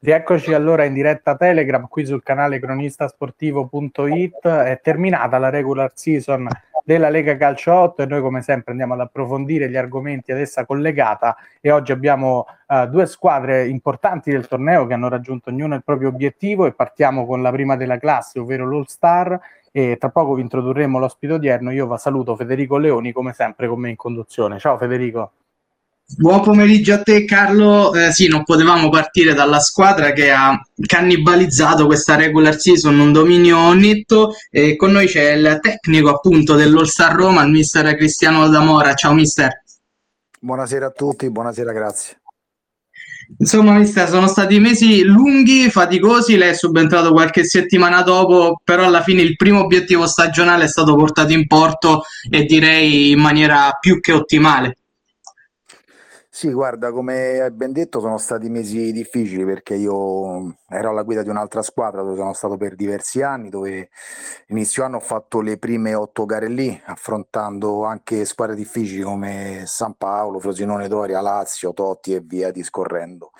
Rieccoci allora in diretta Telegram qui sul canale cronistasportivo.it. È terminata la regular season della Lega Calcio 8 e noi come sempre andiamo ad approfondire gli argomenti ad essa collegata e oggi abbiamo uh, due squadre importanti del torneo che hanno raggiunto ognuno il proprio obiettivo e partiamo con la prima della classe, ovvero l'All Star e tra poco vi introdurremo l'ospite odierno. Io vi saluto Federico Leoni come sempre con me in conduzione. Ciao Federico. Buon pomeriggio a te Carlo, eh, sì non potevamo partire dalla squadra che ha cannibalizzato questa regular season, un dominio netto e con noi c'è il tecnico appunto dell'All Star Roma, il mister Cristiano Damora, ciao mister. Buonasera a tutti, buonasera, grazie. Insomma, mister, sono stati mesi lunghi, faticosi, lei è subentrato qualche settimana dopo, però alla fine il primo obiettivo stagionale è stato portato in porto e direi in maniera più che ottimale. Sì, guarda, come hai ben detto, sono stati mesi difficili perché io ero alla guida di un'altra squadra dove sono stato per diversi anni, dove inizio anno ho fatto le prime otto gare lì, affrontando anche squadre difficili come San Paolo, Frosinone Doria, Lazio, Totti e via discorrendo.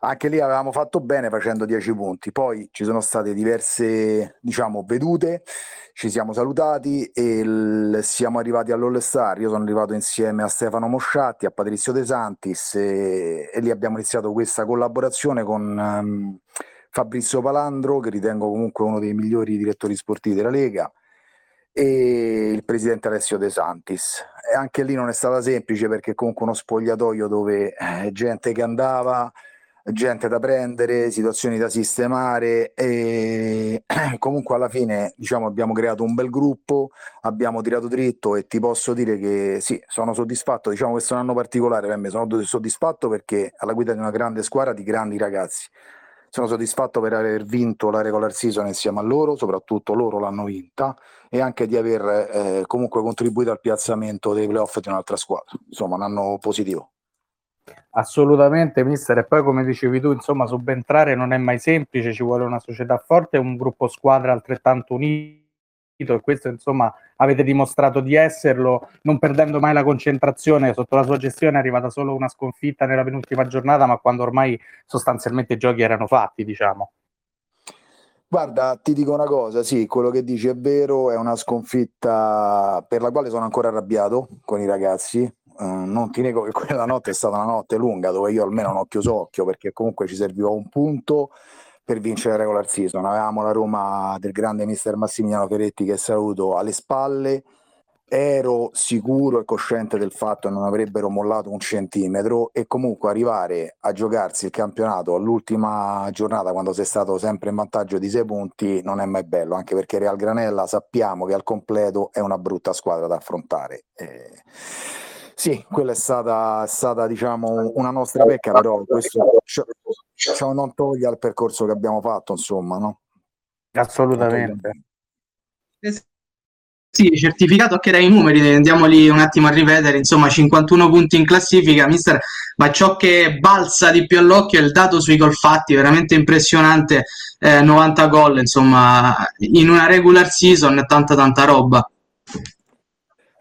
Anche lì avevamo fatto bene facendo 10 punti, poi ci sono state diverse, diciamo, vedute ci siamo salutati e l- siamo arrivati all'All Star. Io sono arrivato insieme a Stefano Mosciatti, a Patrizio De Santis e, e lì abbiamo iniziato questa collaborazione con um, Fabrizio Palandro, che ritengo comunque uno dei migliori direttori sportivi della Lega, e il presidente Alessio De Santis. E anche lì non è stata semplice perché comunque uno spogliatoio dove eh, gente che andava gente da prendere, situazioni da sistemare e comunque alla fine diciamo abbiamo creato un bel gruppo, abbiamo tirato dritto e ti posso dire che sì, sono soddisfatto, diciamo questo è un anno particolare per me, sono soddisfatto perché alla guida di una grande squadra di grandi ragazzi. Sono soddisfatto per aver vinto la regular season insieme a loro, soprattutto loro l'hanno vinta, e anche di aver eh, comunque contribuito al piazzamento dei playoff di un'altra squadra. Insomma, un anno positivo. Assolutamente, mister. E poi, come dicevi tu, insomma, subentrare non è mai semplice, ci vuole una società forte e un gruppo squadra altrettanto unito. E questo, insomma, avete dimostrato di esserlo, non perdendo mai la concentrazione. Sotto la sua gestione è arrivata solo una sconfitta nella penultima giornata, ma quando ormai sostanzialmente i giochi erano fatti, diciamo. Guarda, ti dico una cosa, sì, quello che dici è vero, è una sconfitta per la quale sono ancora arrabbiato con i ragazzi, non ti nego che quella notte è stata una notte lunga dove io almeno non ho chiuso occhio perché comunque ci serviva un punto per vincere la regular season. Avevamo la Roma del grande mister Massimiliano Ferretti che saluto alle spalle. Ero sicuro e cosciente del fatto che non avrebbero mollato un centimetro e comunque arrivare a giocarsi il campionato all'ultima giornata quando sei stato sempre in vantaggio di sei punti non è mai bello, anche perché Real Granella sappiamo che al completo è una brutta squadra da affrontare. Eh, sì, quella è stata, è stata diciamo, una nostra pecca, però questo ciò non toglie al percorso che abbiamo fatto, insomma, no? Assolutamente. Sì, certificato che dai i numeri, andiamoli un attimo a rivedere, insomma 51 punti in classifica, mister, ma ciò che balza di più all'occhio è il dato sui gol fatti, veramente impressionante, eh, 90 gol, insomma, in una regular season, tanta tanta roba.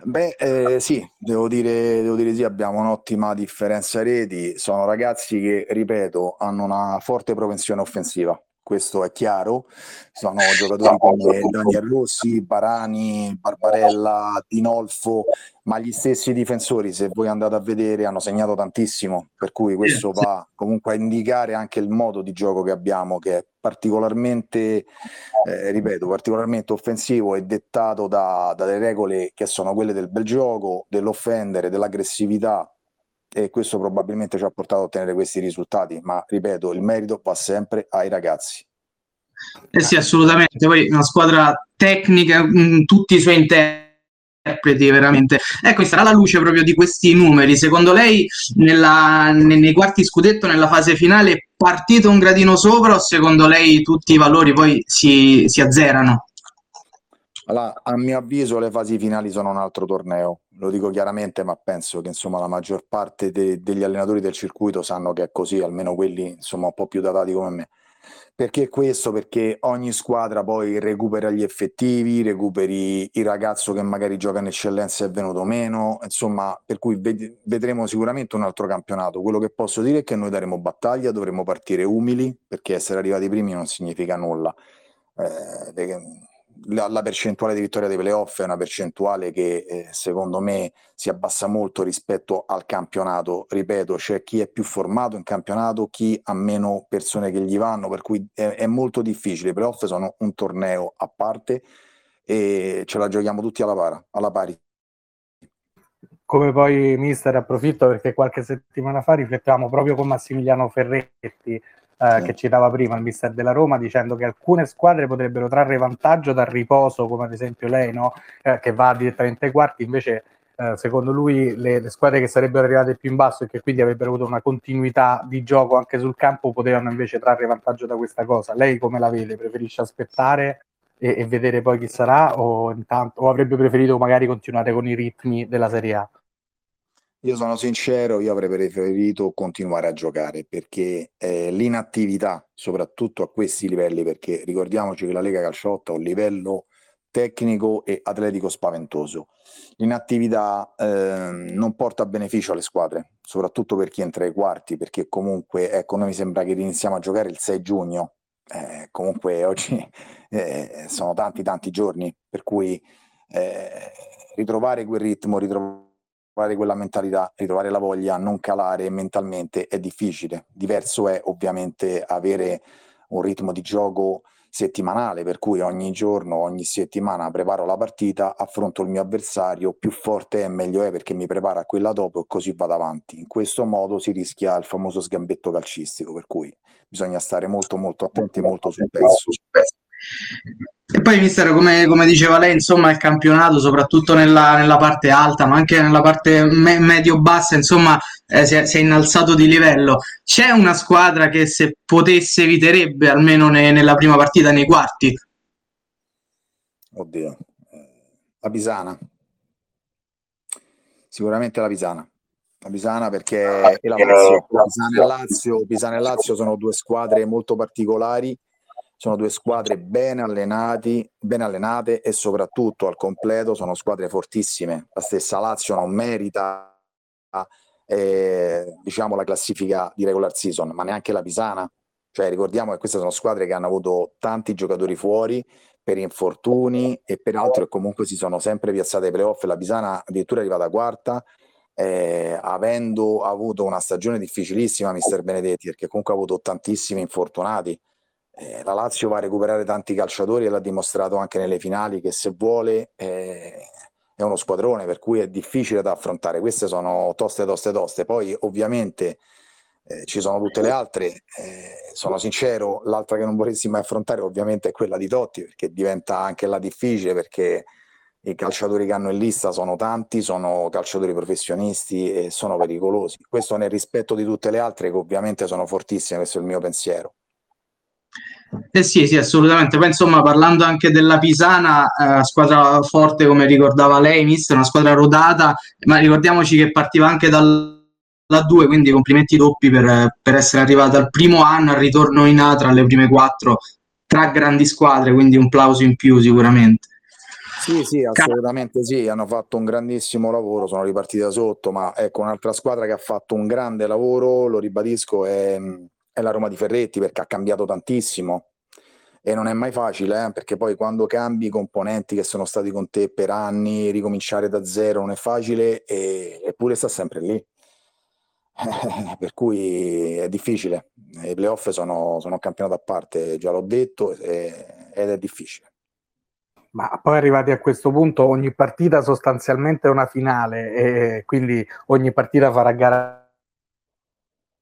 Beh, eh, sì, devo dire, devo dire sì, abbiamo un'ottima differenza reti. Sono ragazzi che, ripeto, hanno una forte propensione offensiva questo è chiaro. Sono giocatori come Daniel Rossi, Barani, Barbarella, Dinolfo, ma gli stessi difensori, se voi andate a vedere, hanno segnato tantissimo, per cui questo va comunque a indicare anche il modo di gioco che abbiamo, che è particolarmente, eh, ripeto, particolarmente offensivo e dettato da, dalle regole che sono quelle del bel gioco, dell'offendere, dell'aggressività, e questo probabilmente ci ha portato a ottenere questi risultati, ma ripeto, il merito va sempre ai ragazzi. Eh sì, assolutamente, poi una squadra tecnica, mh, tutti i suoi interpreti veramente. Ecco, sarà la luce proprio di questi numeri. Secondo lei nella, nei, nei quarti scudetto, nella fase finale, è partito un gradino sopra o secondo lei tutti i valori poi si, si azzerano? Allora, a mio avviso le fasi finali sono un altro torneo. Lo dico chiaramente, ma penso che insomma la maggior parte de- degli allenatori del circuito sanno che è così, almeno quelli insomma un po' più datati come me. Perché questo? Perché ogni squadra poi recupera gli effettivi, recuperi il ragazzo che magari gioca in eccellenza e è venuto meno, insomma, per cui ved- vedremo sicuramente un altro campionato. Quello che posso dire è che noi daremo battaglia, dovremo partire umili, perché essere arrivati primi non significa nulla. Eh, la, la, percentuale di vittoria dei playoff è una percentuale che eh, secondo me si abbassa molto rispetto al campionato. Ripeto, c'è chi è più formato in campionato, chi ha meno persone che gli vanno, per cui è, è molto difficile. I playoff sono un torneo a parte e ce la giochiamo tutti alla, para, alla pari. Come poi, mister, approfitto perché qualche settimana fa riflettevamo proprio con Massimiliano Ferretti eh, che citava prima il mister della Roma, dicendo che alcune squadre potrebbero trarre vantaggio dal riposo, come ad esempio lei, no? eh, che va direttamente ai quarti, invece eh, secondo lui le, le, squadre che sarebbero arrivate più in basso e che quindi avrebbero avuto una continuità di gioco anche sul campo potevano invece trarre vantaggio da questa cosa. Lei come la vede? Preferisce aspettare e, e vedere poi chi sarà o, intanto, o avrebbe preferito magari continuare con i ritmi della Serie A? Io sono sincero, io avrei preferito continuare a giocare perché eh, l'inattività, soprattutto a questi livelli, perché ricordiamoci che la Lega Calciotta ha un livello tecnico e atletico spaventoso. L'inattività eh, non porta beneficio alle squadre, soprattutto per chi entra ai quarti, perché comunque, ecco, noi mi sembra che iniziamo a giocare il 6 giugno, eh, comunque oggi eh, sono tanti tanti giorni, per cui eh, ritrovare quel ritmo, ritrovare ritrovare quella mentalità, ritrovare la voglia, non calare mentalmente è difficile. Diverso è ovviamente avere un ritmo di gioco settimanale, per cui ogni giorno, ogni settimana preparo la partita, affronto il mio avversario, più forte è meglio è perché mi prepara a quella dopo e così vado avanti. In questo modo si rischia il famoso sgambetto calcistico, per cui bisogna stare molto molto attenti, molto sul pezzo. E poi, mister, come, come, diceva lei, insomma, il campionato, soprattutto nella, nella parte alta, ma anche nella parte me- medio-bassa, insomma, eh, si, è, si, è, innalzato di livello. C'è una squadra che se potesse eviterebbe, almeno ne, nella prima partita, nei quarti? Oddio, la Pisana. Sicuramente la Pisana. La Pisana perché e la Lazio. Pisana e Lazio, Pisana e Lazio sono due squadre molto particolari sono due squadre ben, allenati, ben allenate e soprattutto al completo sono squadre fortissime. La stessa Lazio non merita eh, diciamo la classifica di regular season, ma neanche la Pisana. Cioè, ricordiamo che queste sono squadre che hanno avuto tanti giocatori fuori per infortuni e peraltro che comunque si sono sempre piazzate ai playoff. La Pisana addirittura è arrivata quarta, eh, avendo avuto una stagione difficilissima, mister Benedetti, perché comunque ha avuto tantissimi infortunati eh, la Lazio va a recuperare tanti calciatori e l'ha dimostrato anche nelle finali che se vuole eh, è uno squadrone per cui è difficile da affrontare. Queste sono toste, toste, toste. Poi ovviamente eh, ci sono tutte le altre. Eh, sono sincero, l'altra che non vorresti mai affrontare ovviamente è quella di Totti perché diventa anche la difficile perché i calciatori che hanno in lista sono tanti, sono calciatori professionisti e sono pericolosi. Questo nel rispetto di tutte le altre che ovviamente sono fortissime, questo è il mio pensiero. Eh sì, sì, assolutamente. Poi insomma, parlando anche della Pisana, eh, squadra forte come ricordava lei, mister, una squadra rodata, ma ricordiamoci che partiva anche dal da 2, quindi complimenti doppi per, per, essere arrivata al primo anno, al ritorno in A tra le prime quattro, tra grandi squadre, quindi un plauso in più sicuramente. Sì, sì, assolutamente sì, hanno fatto un grandissimo lavoro, sono ripartiti da sotto, ma ecco un'altra squadra che ha fatto un grande lavoro, lo ribadisco, è è la Roma di Ferretti perché ha cambiato tantissimo e non è mai facile eh, perché poi quando cambi i componenti che sono stati con te per anni, ricominciare da zero non è facile e, eppure sta sempre lì. per cui è difficile. I playoff sono, sono un campionato a parte, già l'ho detto, e, ed è difficile. Ma poi arrivati a questo punto ogni partita sostanzialmente è una finale e quindi ogni partita farà gara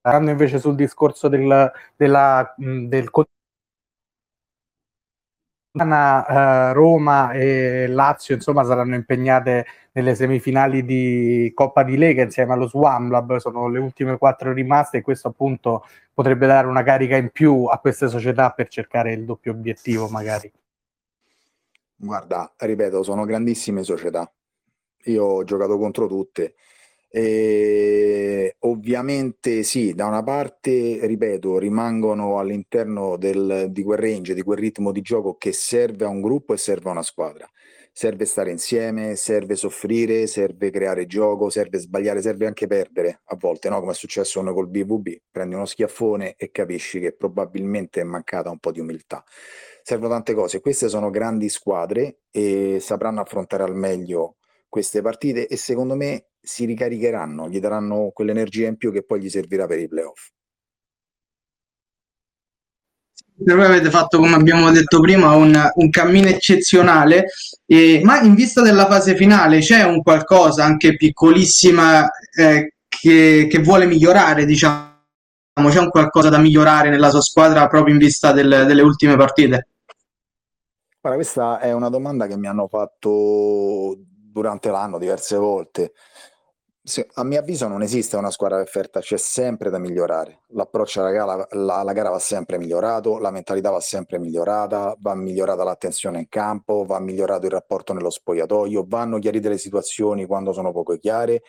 Andando invece sul discorso del, della, del Uh, Roma e Lazio insomma saranno impegnate nelle semifinali di Coppa di Lega insieme allo Swam Lab sono le ultime quattro rimaste e questo appunto potrebbe dare una carica in più a queste società per cercare il doppio obiettivo magari. Guarda ripeto sono grandissime società. Io ho giocato contro tutte. E ovviamente sì, da una parte, ripeto, rimangono all'interno del, di quel range, di quel ritmo di gioco che serve a un gruppo e serve a una squadra. Serve stare insieme, serve soffrire, serve creare gioco, serve sbagliare, serve anche perdere a volte, no? come è successo con col BVB. Prendi uno schiaffone e capisci che probabilmente è mancata un po' di umiltà. Servono tante cose. Queste sono grandi squadre e sapranno affrontare al meglio queste partite e secondo me si ricaricheranno, gli daranno quell'energia in più che poi gli servirà per i playoff. Voi avete fatto, come abbiamo detto prima, un, un cammino eccezionale, eh, ma in vista della fase finale c'è un qualcosa, anche piccolissima, eh, che, che, vuole migliorare, diciamo, c'è un qualcosa da migliorare nella sua squadra proprio in vista del, delle ultime partite? Guarda, questa è una domanda che mi hanno fatto durante l'anno diverse volte. Se, a mio avviso non esiste una squadra perfetta, c'è sempre da migliorare. L'approccio alla gara, la, alla gara, va sempre migliorato, la mentalità va sempre migliorata, va migliorata l'attenzione in campo, va migliorato il rapporto nello spogliatoio, vanno chiarite le situazioni quando sono poco chiare.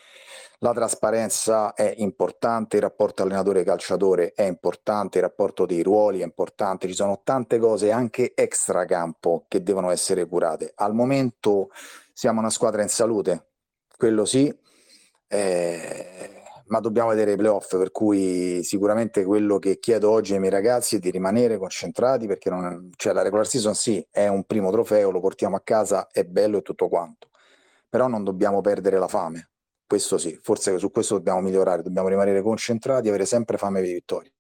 La trasparenza è importante, il rapporto allenatore-calciatore è importante, il rapporto dei ruoli è importante, ci sono tante cose anche extra campo che devono essere curate. Al momento siamo una squadra in salute, quello sì, eh, ma dobbiamo vedere i playoff, per cui sicuramente quello che chiedo oggi ai miei ragazzi è di rimanere concentrati perché non, cioè la regular season sì, è un primo trofeo, lo portiamo a casa, è bello e tutto quanto, però non dobbiamo perdere la fame, questo sì, forse su questo dobbiamo migliorare, dobbiamo rimanere concentrati, avere sempre fame di vittoria.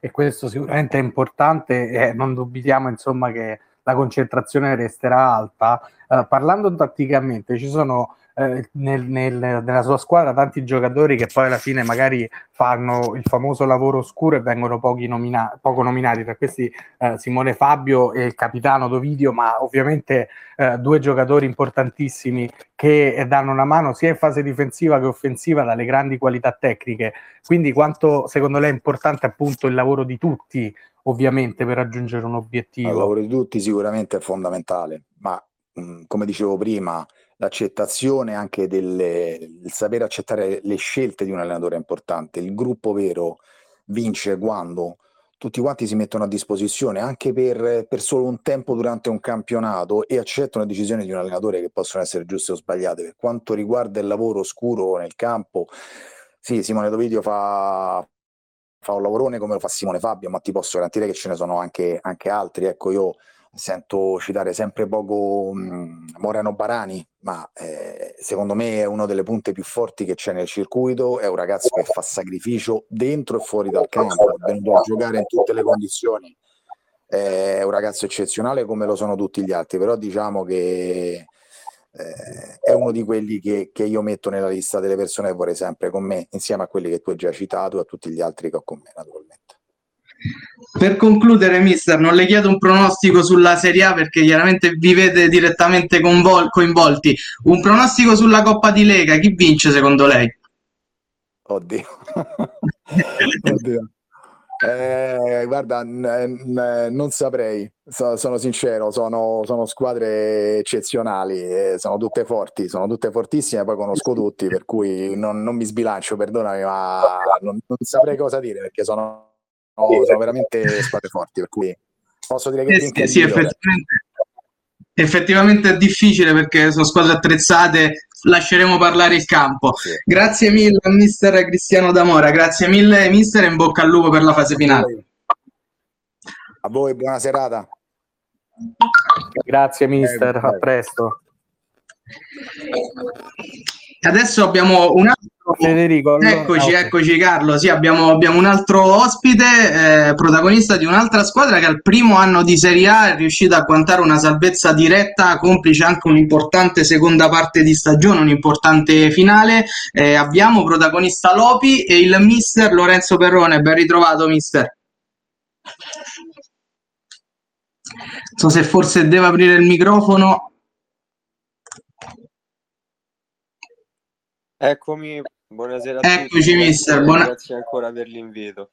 E questo sicuramente è importante e non dubitiamo insomma che la concentrazione resterà alta. Uh, parlando tatticamente, ci sono eh, nel, nel, nella sua squadra tanti giocatori che poi alla fine magari fanno il famoso lavoro oscuro e vengono nomina- poco nominati, tra questi eh, Simone Fabio e il capitano Dovidio, ma ovviamente eh, due giocatori importantissimi che danno una mano sia in fase difensiva che offensiva dalle grandi qualità tecniche. Quindi quanto secondo lei è importante appunto il lavoro di tutti, ovviamente, per raggiungere un obiettivo? Il lavoro di tutti sicuramente è fondamentale, ma mh, come dicevo prima, l'accettazione anche delle, il sapere accettare le scelte di un allenatore è importante. Il gruppo vero vince quando tutti quanti si mettono a disposizione anche per, per, solo un tempo durante un campionato e accettano le decisioni di un allenatore che possono essere giuste o sbagliate. Per quanto riguarda il lavoro oscuro nel campo, sì, Simone Dovidio fa, fa un lavorone come lo fa Simone Fabio, ma ti posso garantire che ce ne sono anche, anche altri. Ecco, io sento citare sempre poco mh, Moreno Barani, ma eh, secondo me è una delle punte più forti che c'è nel circuito, è un ragazzo che fa sacrificio dentro e fuori dal campo, è venuto a giocare in tutte le condizioni, è un ragazzo eccezionale come lo sono tutti gli altri, però diciamo che eh, è uno di quelli che, che, io metto nella lista delle persone che vorrei sempre con me, insieme a quelli che tu hai già citato e a tutti gli altri che ho con me naturalmente. Per concludere, mister, non le chiedo un pronostico sulla Serie A perché chiaramente vi vede direttamente convol- coinvolti. Un pronostico sulla Coppa di Lega, chi vince secondo lei? Oddio. Oddio. Eh, guarda, n- n- non saprei, so- sono sincero, sono, sono squadre eccezionali, eh, sono tutte forti, sono tutte fortissime, poi conosco tutti, per cui non, non mi sbilancio, perdonami, ma non, non saprei cosa dire perché sono sono, sono veramente squadre forti, per cui posso dire che eh sì, sì effettivamente, effettivamente, è difficile perché sono squadre attrezzate, lasceremo parlare il campo. Sì. Grazie mille a mister Cristiano D'Amora, grazie mille mister in bocca al lupo per la fase finale. A voi, buona serata. Grazie mister, eh, a presto. Adesso abbiamo un altro Federico. Eccoci, allora... eccoci Carlo. Sì, abbiamo, abbiamo un altro ospite, eh, protagonista di un'altra squadra che al primo anno di Serie A è riuscita a quantare una salvezza diretta, complice anche un'importante seconda parte di stagione, un'importante finale. Eh, abbiamo protagonista Lopi e il mister Lorenzo Perrone. Ben ritrovato, mister. Non so se forse deve aprire il microfono. Eccomi, buonasera a Eccoci, tutti. mister. Buona... Grazie ancora per l'invito.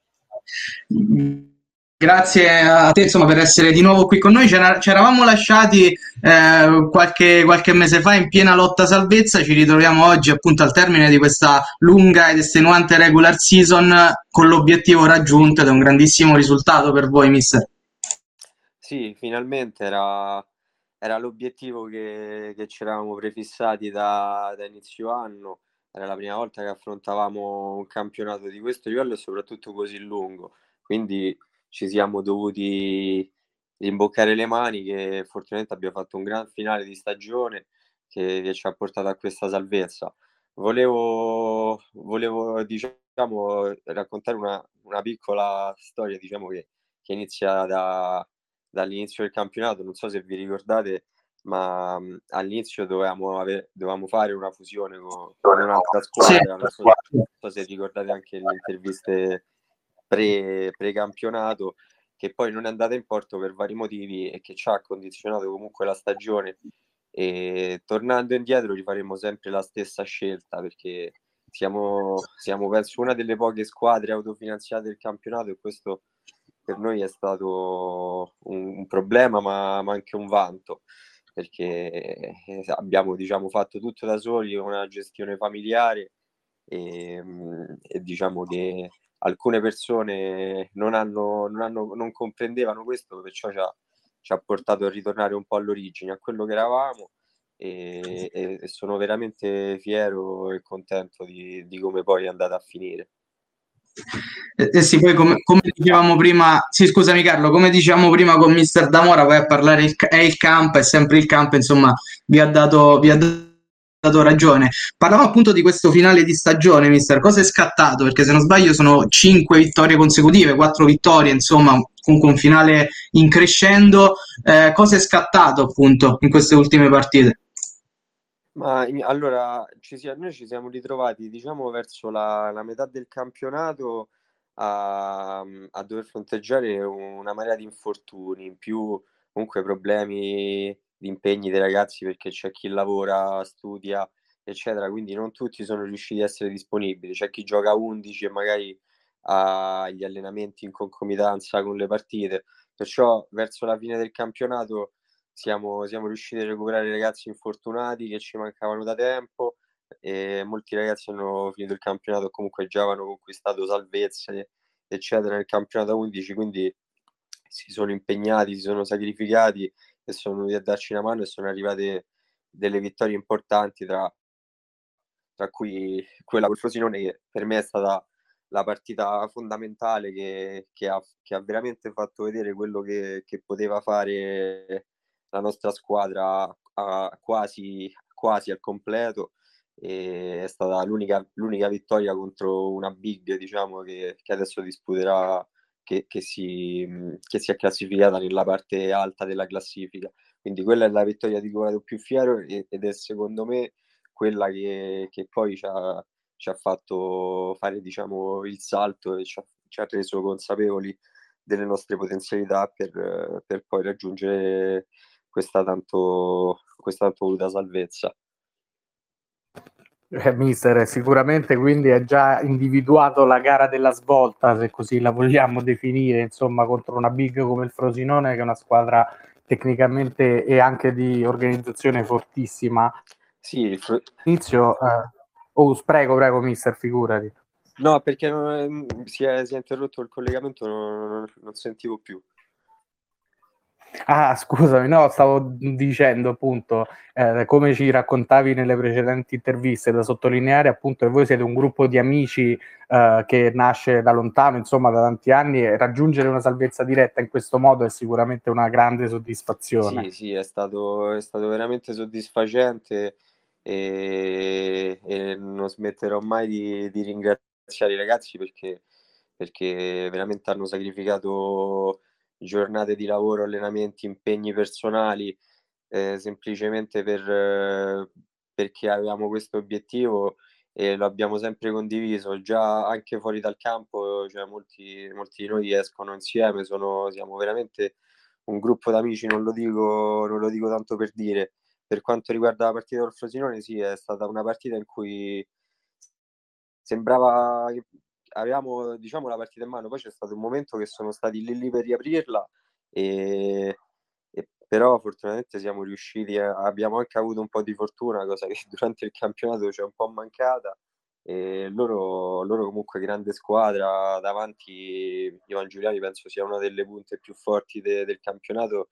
Grazie a te insomma, per essere di nuovo qui con noi. ci eravamo lasciati eh, qualche, qualche, mese fa in piena lotta salvezza, ci ritroviamo oggi appunto al termine di questa lunga ed estenuante regular season con l'obiettivo raggiunto ed è un grandissimo risultato per voi, mister. Sì, finalmente era, era l'obiettivo che, che ci eravamo prefissati da, da inizio anno. Era la prima volta che affrontavamo un campionato di questo livello e soprattutto così lungo. Quindi ci siamo dovuti imboccare le mani che fortunatamente abbiamo fatto un gran finale di stagione che, che ci ha portato a questa salvezza. Volevo, volevo diciamo, raccontare una, una piccola storia diciamo, che, che inizia da, dall'inizio del campionato, non so se vi ricordate, ma mh, all'inizio dovevamo, ave- dovevamo, fare una fusione con, con un'altra squadra, non so, non so se ricordate anche le interviste pre, pre-campionato che poi non è andata in porto per vari motivi e che ci ha condizionato comunque la stagione. E tornando indietro rifaremo sempre la stessa scelta perché siamo, siamo penso una delle poche squadre autofinanziate del campionato e questo per noi è stato un, un problema ma, ma, anche un vanto perché eh, abbiamo diciamo, fatto tutto da soli, una gestione familiare e, e diciamo che alcune persone non, hanno, non, hanno, non comprendevano questo, perciò ci ha, ci ha, portato a ritornare un po' all'origine, a quello che eravamo e, e sono veramente fiero e contento di, di, come poi è andata a finire. Eh, eh sì, poi come, come, dicevamo prima, sì scusami Carlo, come dicevamo prima con Mister Damora, poi a parlare il, è il campo, è sempre il campo, insomma vi ha dato, vi ha dato ragione. Parlavo appunto di questo finale di stagione, mister. Cosa è scattato? Perché se non sbaglio sono cinque vittorie consecutive, quattro vittorie, insomma, comunque un finale in crescendo. Eh, cosa è scattato appunto in queste ultime partite? Ma allora ci si, noi ci siamo ritrovati, diciamo, verso la, la metà del campionato a, a, dover fronteggiare una marea di infortuni, in più comunque problemi gli impegni dei ragazzi perché c'è chi lavora, studia, eccetera, quindi non tutti sono riusciti a essere disponibili. C'è chi gioca a 11 e magari ha gli allenamenti in concomitanza con le partite. Perciò verso la fine del campionato siamo, siamo riusciti a recuperare i ragazzi infortunati che ci mancavano da tempo e molti ragazzi hanno finito il campionato comunque già avevano conquistato salvezze eccetera nel campionato 11 quindi si sono impegnati, si sono sacrificati e sono venuti a darci una mano e sono arrivate delle vittorie importanti tra, tra cui quella col Frosinone che per me è stata la partita fondamentale che, che, ha, che ha, veramente fatto vedere quello che, che, poteva fare la nostra squadra a, quasi, quasi al completo e è stata l'unica, l'unica vittoria contro una big diciamo che, che adesso disputerà che, che, si, che si è classificata nella parte alta della classifica. Quindi quella è la vittoria di cui vado più fiero ed è secondo me quella che, che poi ci ha, ci ha, fatto fare diciamo, il salto e ci ha, ci ha reso consapevoli delle nostre potenzialità per, per poi raggiungere questa tanto, questa tanto voluta salvezza. Eh, mister, sicuramente quindi ha già individuato la gara della svolta, se così la vogliamo definire, insomma, contro una big come il Frosinone, che è una squadra tecnicamente e anche di organizzazione fortissima. Sì, inizio. Eh, oh, prego, prego, mister, figurati. No, perché non, si, è, si, è, interrotto il collegamento, non, non sentivo più. Ah, scusami, no, stavo dicendo appunto, eh, come ci raccontavi nelle precedenti interviste, da sottolineare appunto che voi siete un gruppo di amici eh, che nasce da lontano, insomma, da tanti anni e raggiungere una salvezza diretta in questo modo è sicuramente una grande soddisfazione. Sì, sì, è stato, è stato veramente soddisfacente e, e, non smetterò mai di, di ringraziare i ragazzi perché, perché veramente hanno sacrificato giornate di lavoro, allenamenti, impegni personali, eh, semplicemente per, eh, perché avevamo questo obiettivo e lo abbiamo sempre condiviso, già anche fuori dal campo, cioè molti, molti di noi escono insieme, sono, siamo veramente un gruppo d'amici, non lo, dico, non lo dico tanto per dire. Per quanto riguarda la partita del Frosinone, sì, è stata una partita in cui sembrava avevamo diciamo, la partita in mano, poi c'è stato un momento che sono stati lì lì per riaprirla e, e però fortunatamente siamo riusciti, a, abbiamo anche avuto un po' di fortuna, cosa che durante il campionato ci è un po' mancata. E loro, loro comunque grande squadra davanti Ivan Giuliani penso sia una delle punte più forti de, del campionato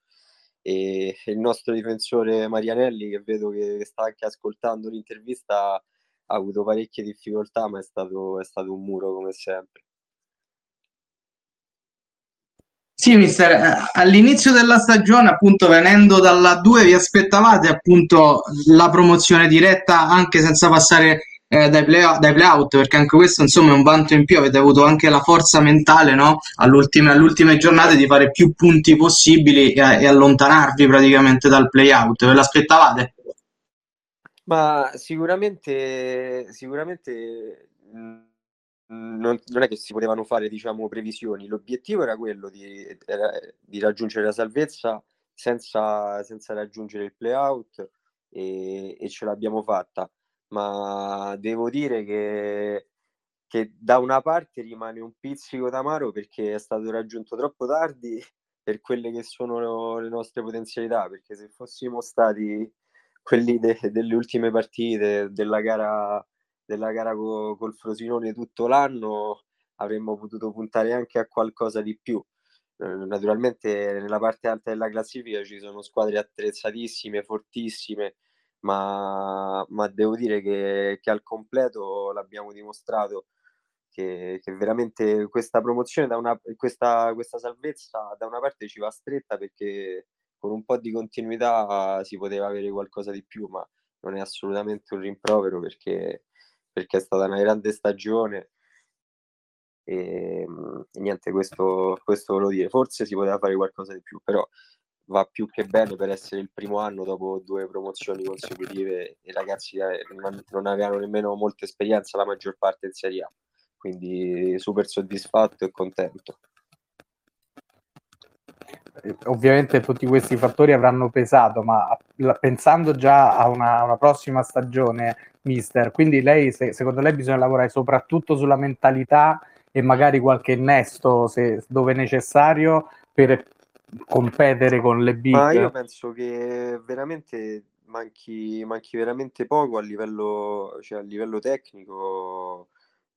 e il nostro difensore Marianelli che vedo che sta anche ascoltando l'intervista ha avuto parecchie difficoltà ma è stato, è stato un muro come sempre Sì, mister, eh, all'inizio della stagione, appunto, venendo dalla 2, vi aspettavate appunto la promozione diretta anche senza passare eh, dai, play, dai play-out, perché anche questo insomma è un vanto in più, avete avuto anche la forza mentale no? all'ultime, all'ultime giornate di fare più punti possibili e, e allontanarvi praticamente dal play-out, ve l'aspettavate? Ma sicuramente, sicuramente non, non, è che si potevano fare diciamo previsioni, l'obiettivo era quello di, era, di raggiungere la salvezza senza, senza raggiungere il play-out e, e ce l'abbiamo fatta. Ma devo dire che, che da una parte rimane un pizzico d'amaro perché è stato raggiunto troppo tardi per quelle che sono le nostre potenzialità, perché se fossimo stati quelli de, delle ultime partite della gara, della gara co, col Frosinone tutto l'anno, avremmo potuto puntare anche a qualcosa di più. Eh, naturalmente nella parte alta della classifica ci sono squadre attrezzatissime, fortissime, ma, ma devo dire che, che, al completo l'abbiamo dimostrato che, che veramente questa promozione, da una, questa, questa salvezza da una parte ci va stretta perché con un po' di continuità si poteva avere qualcosa di più, ma non è assolutamente un rimprovero perché, perché è stata una grande stagione. E, e niente, questo, questo volevo dire. Forse si poteva fare qualcosa di più, però va più che bene per essere il primo anno dopo due promozioni consecutive i ragazzi eh, non avevano nemmeno molta esperienza la maggior parte in Serie A. Quindi super soddisfatto e contento ovviamente tutti questi fattori avranno pesato ma pensando già a una, una prossima stagione mister quindi lei se, secondo lei bisogna lavorare soprattutto sulla mentalità e magari qualche innesto se, dove necessario per competere con le big? Ma io penso che veramente manchi, manchi veramente poco a livello, cioè a livello tecnico.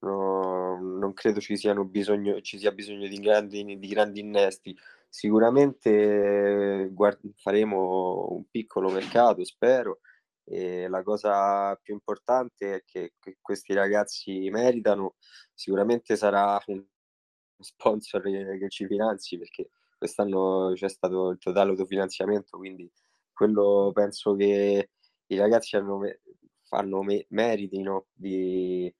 No, non credo ci, bisogno, ci sia bisogno di grandi, di grandi innesti. Sicuramente guard- faremo un piccolo mercato, spero. E la cosa più importante è che, che questi ragazzi meritano. Sicuramente sarà un sponsor che, ci finanzi perché quest'anno c'è stato il totale autofinanziamento, quindi quello penso che i ragazzi hanno, fanno me, meritino di,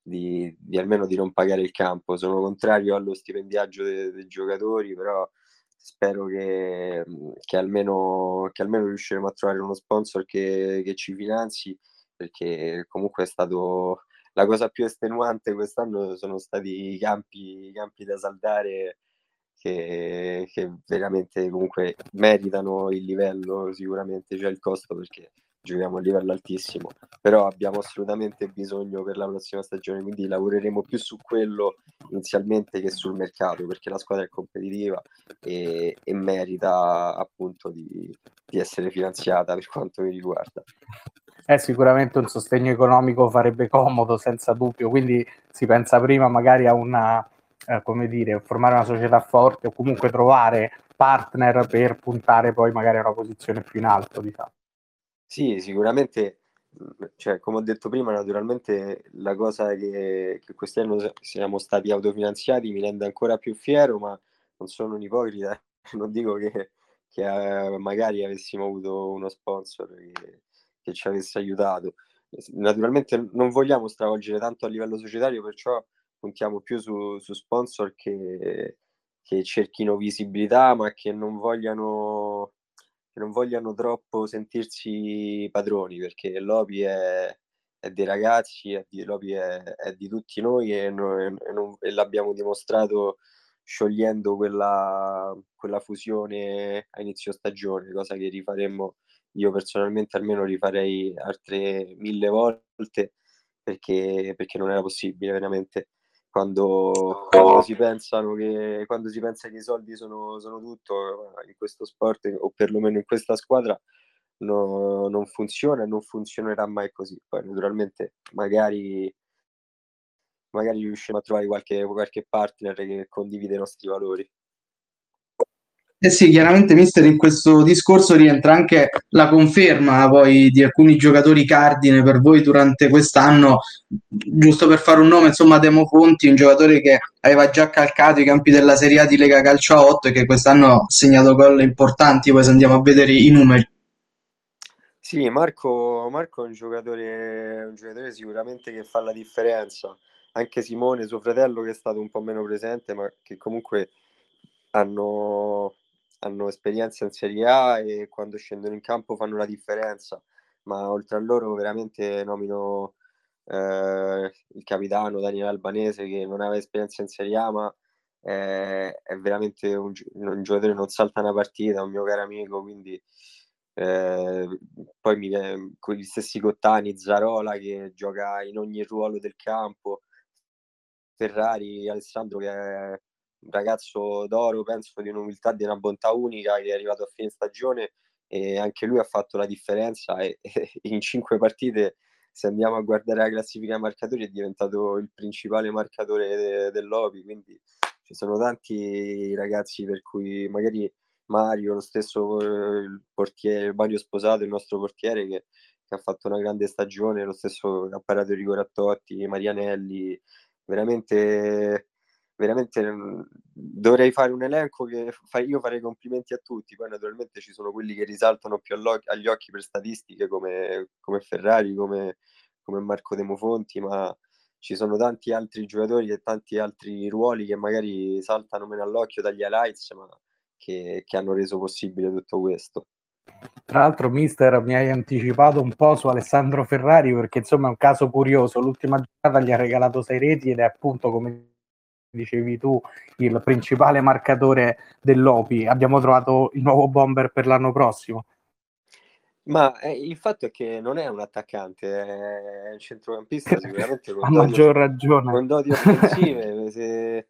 di, di, almeno di non pagare il campo. Sono contrario allo stipendiaggio dei, dei giocatori, però spero che, che, almeno, che almeno riusciremo a trovare uno sponsor che, che ci finanzi, perché comunque è stato la cosa più estenuante quest'anno sono stati i campi, i campi da saldare che, veramente comunque meritano il livello, sicuramente c'è il costo perché giochiamo a livello altissimo, però abbiamo assolutamente bisogno per la prossima stagione, quindi lavoreremo più su quello inizialmente che sul mercato, perché la squadra è competitiva e, e merita appunto di, di essere finanziata per quanto mi riguarda. Eh, sicuramente un sostegno economico farebbe comodo, senza dubbio, quindi si pensa prima magari a una eh, come dire, formare una società forte o comunque trovare partner per puntare poi magari a una posizione più in alto, diciamo. Sì, sicuramente, cioè, come ho detto prima, naturalmente la cosa che, che quest'anno siamo stati autofinanziati mi rende ancora più fiero, ma non sono un ipocrita, non dico che, che eh, magari avessimo avuto uno sponsor che, che ci avesse aiutato. Naturalmente non vogliamo stravolgere tanto a livello societario, perciò puntiamo più su, su sponsor che, che, cerchino visibilità, ma che non vogliano, che non vogliano troppo sentirsi padroni, perché lobby è, è dei ragazzi, è di, lobby è, è, di tutti noi e, no, e, non, e l'abbiamo dimostrato sciogliendo quella, quella, fusione a inizio stagione, cosa che rifaremmo io personalmente almeno rifarei altre mille volte perché, perché non era possibile veramente quando, quando, si pensano che quando si pensa che i soldi sono, sono tutto in questo sport o perlomeno in questa squadra no, non funziona e non funzionerà mai così. Poi naturalmente magari, magari riusciamo a trovare qualche, qualche partner che condivide i nostri valori. Eh sì, chiaramente mister in questo discorso rientra anche la conferma poi di alcuni giocatori cardine per voi durante quest'anno, giusto per fare un nome, insomma Demo Fonti, un giocatore che aveva già calcato i campi della Serie A di Lega Calcio a 8 e che quest'anno ha segnato gol importanti, poi se andiamo a vedere i numeri. Sì, Marco, Marco è un giocatore, un giocatore sicuramente che fa la differenza, anche Simone, suo fratello, che è stato un po' meno presente, ma che comunque hanno, hanno esperienza in Serie A e quando scendono in campo fanno la differenza. Ma oltre a loro veramente nomino eh, il capitano Daniele Albanese che non aveva esperienza in Serie A, ma è, è veramente un, un giocatore che non salta una partita, un mio caro amico, quindi eh, poi mi con gli stessi Cottani, Zarola che gioca in ogni ruolo del campo, Ferrari, Alessandro che è un ragazzo d'oro, penso di un'umiltà, di una bontà unica che è arrivato a fine stagione e anche lui ha fatto la differenza e, e in cinque partite se andiamo a guardare la classifica marcatori è diventato il principale marcatore de, dell'Opi, quindi ci sono tanti ragazzi per cui magari Mario, lo stesso eh, il portiere, Mario Sposato, il nostro portiere che, che, ha fatto una grande stagione, lo stesso ha parato Rico Rattotti, Marianelli, veramente veramente mm, dovrei fare un elenco che fa, io farei complimenti a tutti, poi naturalmente ci sono quelli che risaltano più agli occhi per statistiche come, come Ferrari, come, come Marco Demofonti, ma ci sono tanti altri giocatori e tanti altri ruoli che magari saltano meno all'occhio dagli highlights, ma che, che hanno reso possibile tutto questo. Tra l'altro, mister, mi hai anticipato un po' su Alessandro Ferrari perché insomma è un caso curioso. L'ultima giornata gli ha regalato sei reti ed è appunto come dicevi tu, il principale marcatore dell'Opi. Abbiamo trovato il nuovo bomber per l'anno prossimo. Ma eh, il fatto è che non è un attaccante, è un centrocampista sicuramente con, doti, maggior ragione. con doti offensive. se,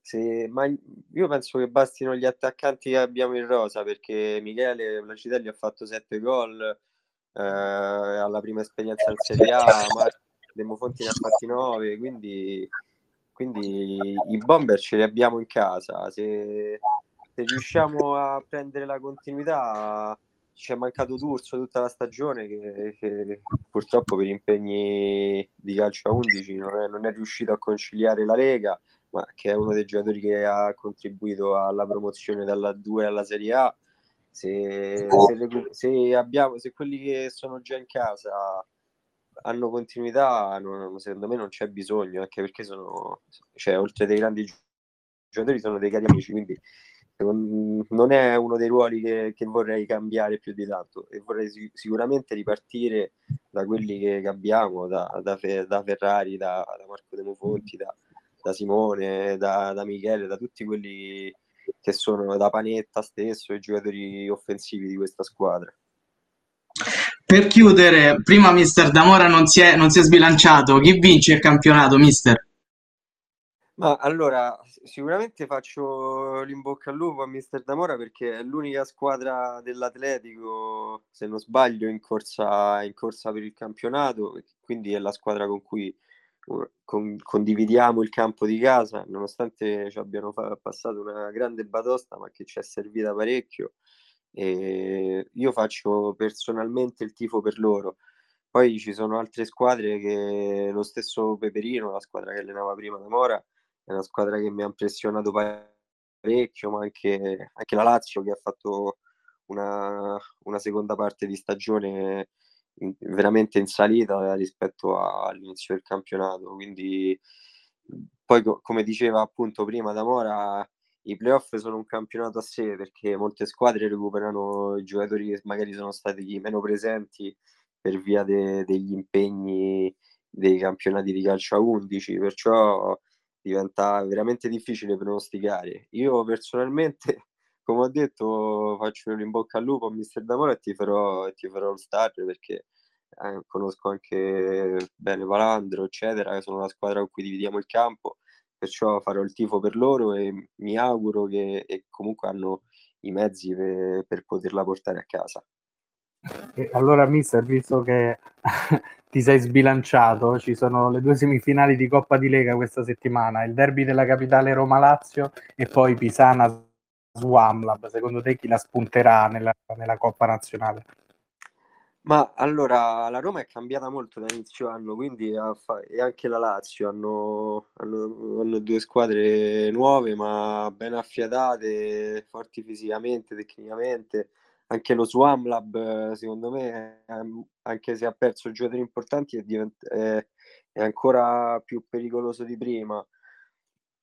se, ma io penso che bastino gli attaccanti che abbiamo in rosa perché Michele Placitelli ha fatto 7 gol eh, alla prima esperienza in Serie A, Mar- Demofonti ne ha fatti 9, quindi quindi i bomber ce li abbiamo in casa. Se, se riusciamo a prendere la continuità, ci è mancato D'Urso tutta la stagione che, che, purtroppo per impegni di calcio a 11 non è, non è, riuscito a conciliare la Lega, ma che è uno dei giocatori che ha contribuito alla promozione dalla 2 alla Serie A. Se, se, se, abbiamo, se quelli che sono già in casa hanno continuità, non, secondo me non c'è bisogno, anche perché sono, cioè, oltre dei grandi giocatori, sono dei cari amici, quindi non è uno dei ruoli che, che, vorrei cambiare più di tanto e vorrei sicuramente ripartire da quelli che, abbiamo, da, da, da Ferrari, da, da, Marco Demofonti, da, da Simone, da Michele, da tutti quelli che sono da Panetta stesso, i giocatori offensivi di questa squadra. Per chiudere, prima Mister Damora non si, è, non si è sbilanciato. Chi vince il campionato, Mister? Ma allora, sicuramente faccio l'imbocca al lupo a Mister Damora perché è l'unica squadra dell'Atletico, se non sbaglio, in corsa, in corsa per il campionato, quindi è la squadra con cui uh, con, condividiamo il campo di casa, nonostante ci abbiano fa, passato una grande batosta, ma che ci è servita parecchio. E io faccio personalmente il tifo per loro. Poi ci sono altre squadre che lo stesso Peperino, la squadra che allenava prima da Mora, è una squadra che mi ha impressionato parecchio, ma anche, anche la Lazio che ha fatto una, una seconda parte di stagione veramente in salita rispetto all'inizio del campionato. Quindi poi come diceva appunto prima da Mora i playoff sono un campionato a sé perché molte squadre recuperano i giocatori che magari sono stati meno presenti per via de- degli impegni dei campionati di calcio a 11, perciò diventa veramente difficile pronosticare. Io personalmente, come ho detto, faccio in bocca al lupo a Mister Damore e ti farò, ti farò il star perché eh, conosco anche bene Palandro, eccetera, che sono una squadra con cui dividiamo il campo perciò farò il tifo per loro e mi auguro che comunque hanno i mezzi per, per poterla portare a casa. E allora, mister, visto che ti sei sbilanciato, ci sono le due semifinali di Coppa di Lega questa settimana, il derby della capitale Roma-Lazio e poi Pisana Swamlab. Secondo te chi la spunterà nella, nella Coppa Nazionale? Ma allora la Roma è cambiata molto da inizio anno, quindi e anche la Lazio hanno, hanno, hanno due squadre nuove ma ben affiatate, forti fisicamente, tecnicamente. Anche lo Swam Lab, secondo me, anche se ha perso giocatori importanti, è, divent- è, è ancora più pericoloso di prima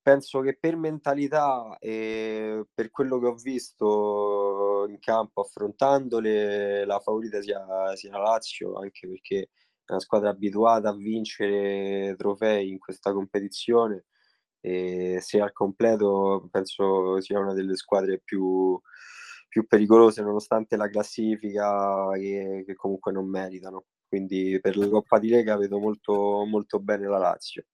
penso che per mentalità e per quello che ho visto in campo affrontandole, la favorita sia, sia la Lazio, anche perché è una squadra abituata a vincere trofei in questa competizione e se al completo penso sia una delle squadre più, più pericolose nonostante la classifica che, che comunque non meritano. Quindi per la Coppa di Lega vedo molto, molto bene la Lazio.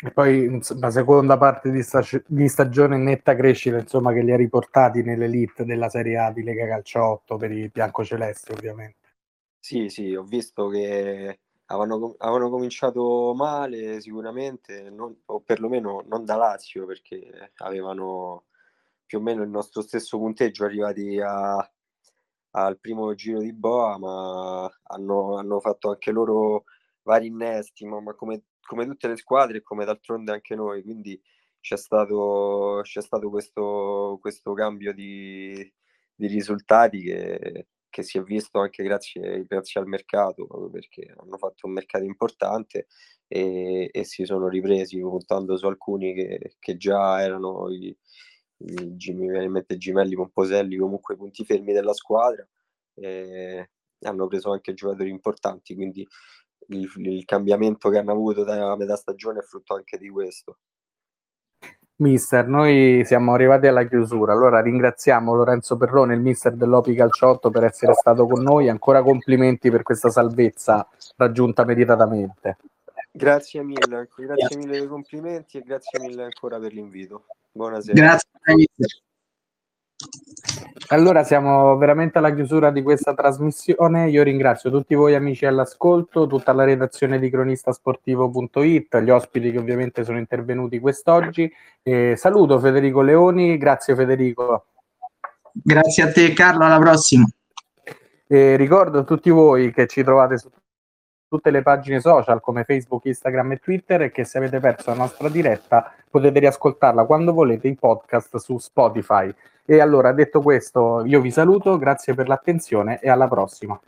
E poi la seconda parte di, stag- di, stagione netta crescita, insomma, che li ha riportati nell'elite della Serie A di Lega Calcio 8 per i biancocelesti, ovviamente. Sì, sì, ho visto che avevano, avevano cominciato male sicuramente, non, o perlomeno non da Lazio, perché avevano più o meno il nostro stesso punteggio arrivati a, al primo giro di Boa, ma hanno, hanno fatto anche loro vari innesti, ma, ma come come tutte le squadre e come d'altronde anche noi, quindi c'è stato, c'è stato questo, questo cambio di, di risultati che, che, si è visto anche grazie, grazie, al mercato, perché hanno fatto un mercato importante e, e si sono ripresi puntando su alcuni che, che già erano i, i, i Gimelli, Pomposelli, comunque i punti fermi della squadra. E hanno preso anche giocatori importanti, quindi il, il cambiamento che hanno avuto da metà stagione è frutto anche di questo. Mister, noi siamo arrivati alla chiusura, allora ringraziamo Lorenzo Perrone, il mister dell'Opi Calciotto, per essere stato con noi, ancora complimenti per questa salvezza raggiunta meritatamente. Grazie mille, grazie mille dei complimenti e grazie mille ancora per l'invito. Buonasera. Grazie, mister. Allora siamo veramente alla chiusura di questa trasmissione. Io ringrazio tutti voi amici all'ascolto, tutta la redazione di cronistasportivo.it, gli ospiti che ovviamente sono intervenuti quest'oggi. E saluto Federico Leoni, grazie Federico. Grazie a te Carlo, alla prossima. E ricordo a tutti voi che ci trovate su tutte le pagine social come Facebook, Instagram e Twitter e che se avete perso la nostra diretta potete riascoltarla quando volete in podcast su Spotify. E allora, detto questo, io vi saluto, grazie per l'attenzione e alla prossima.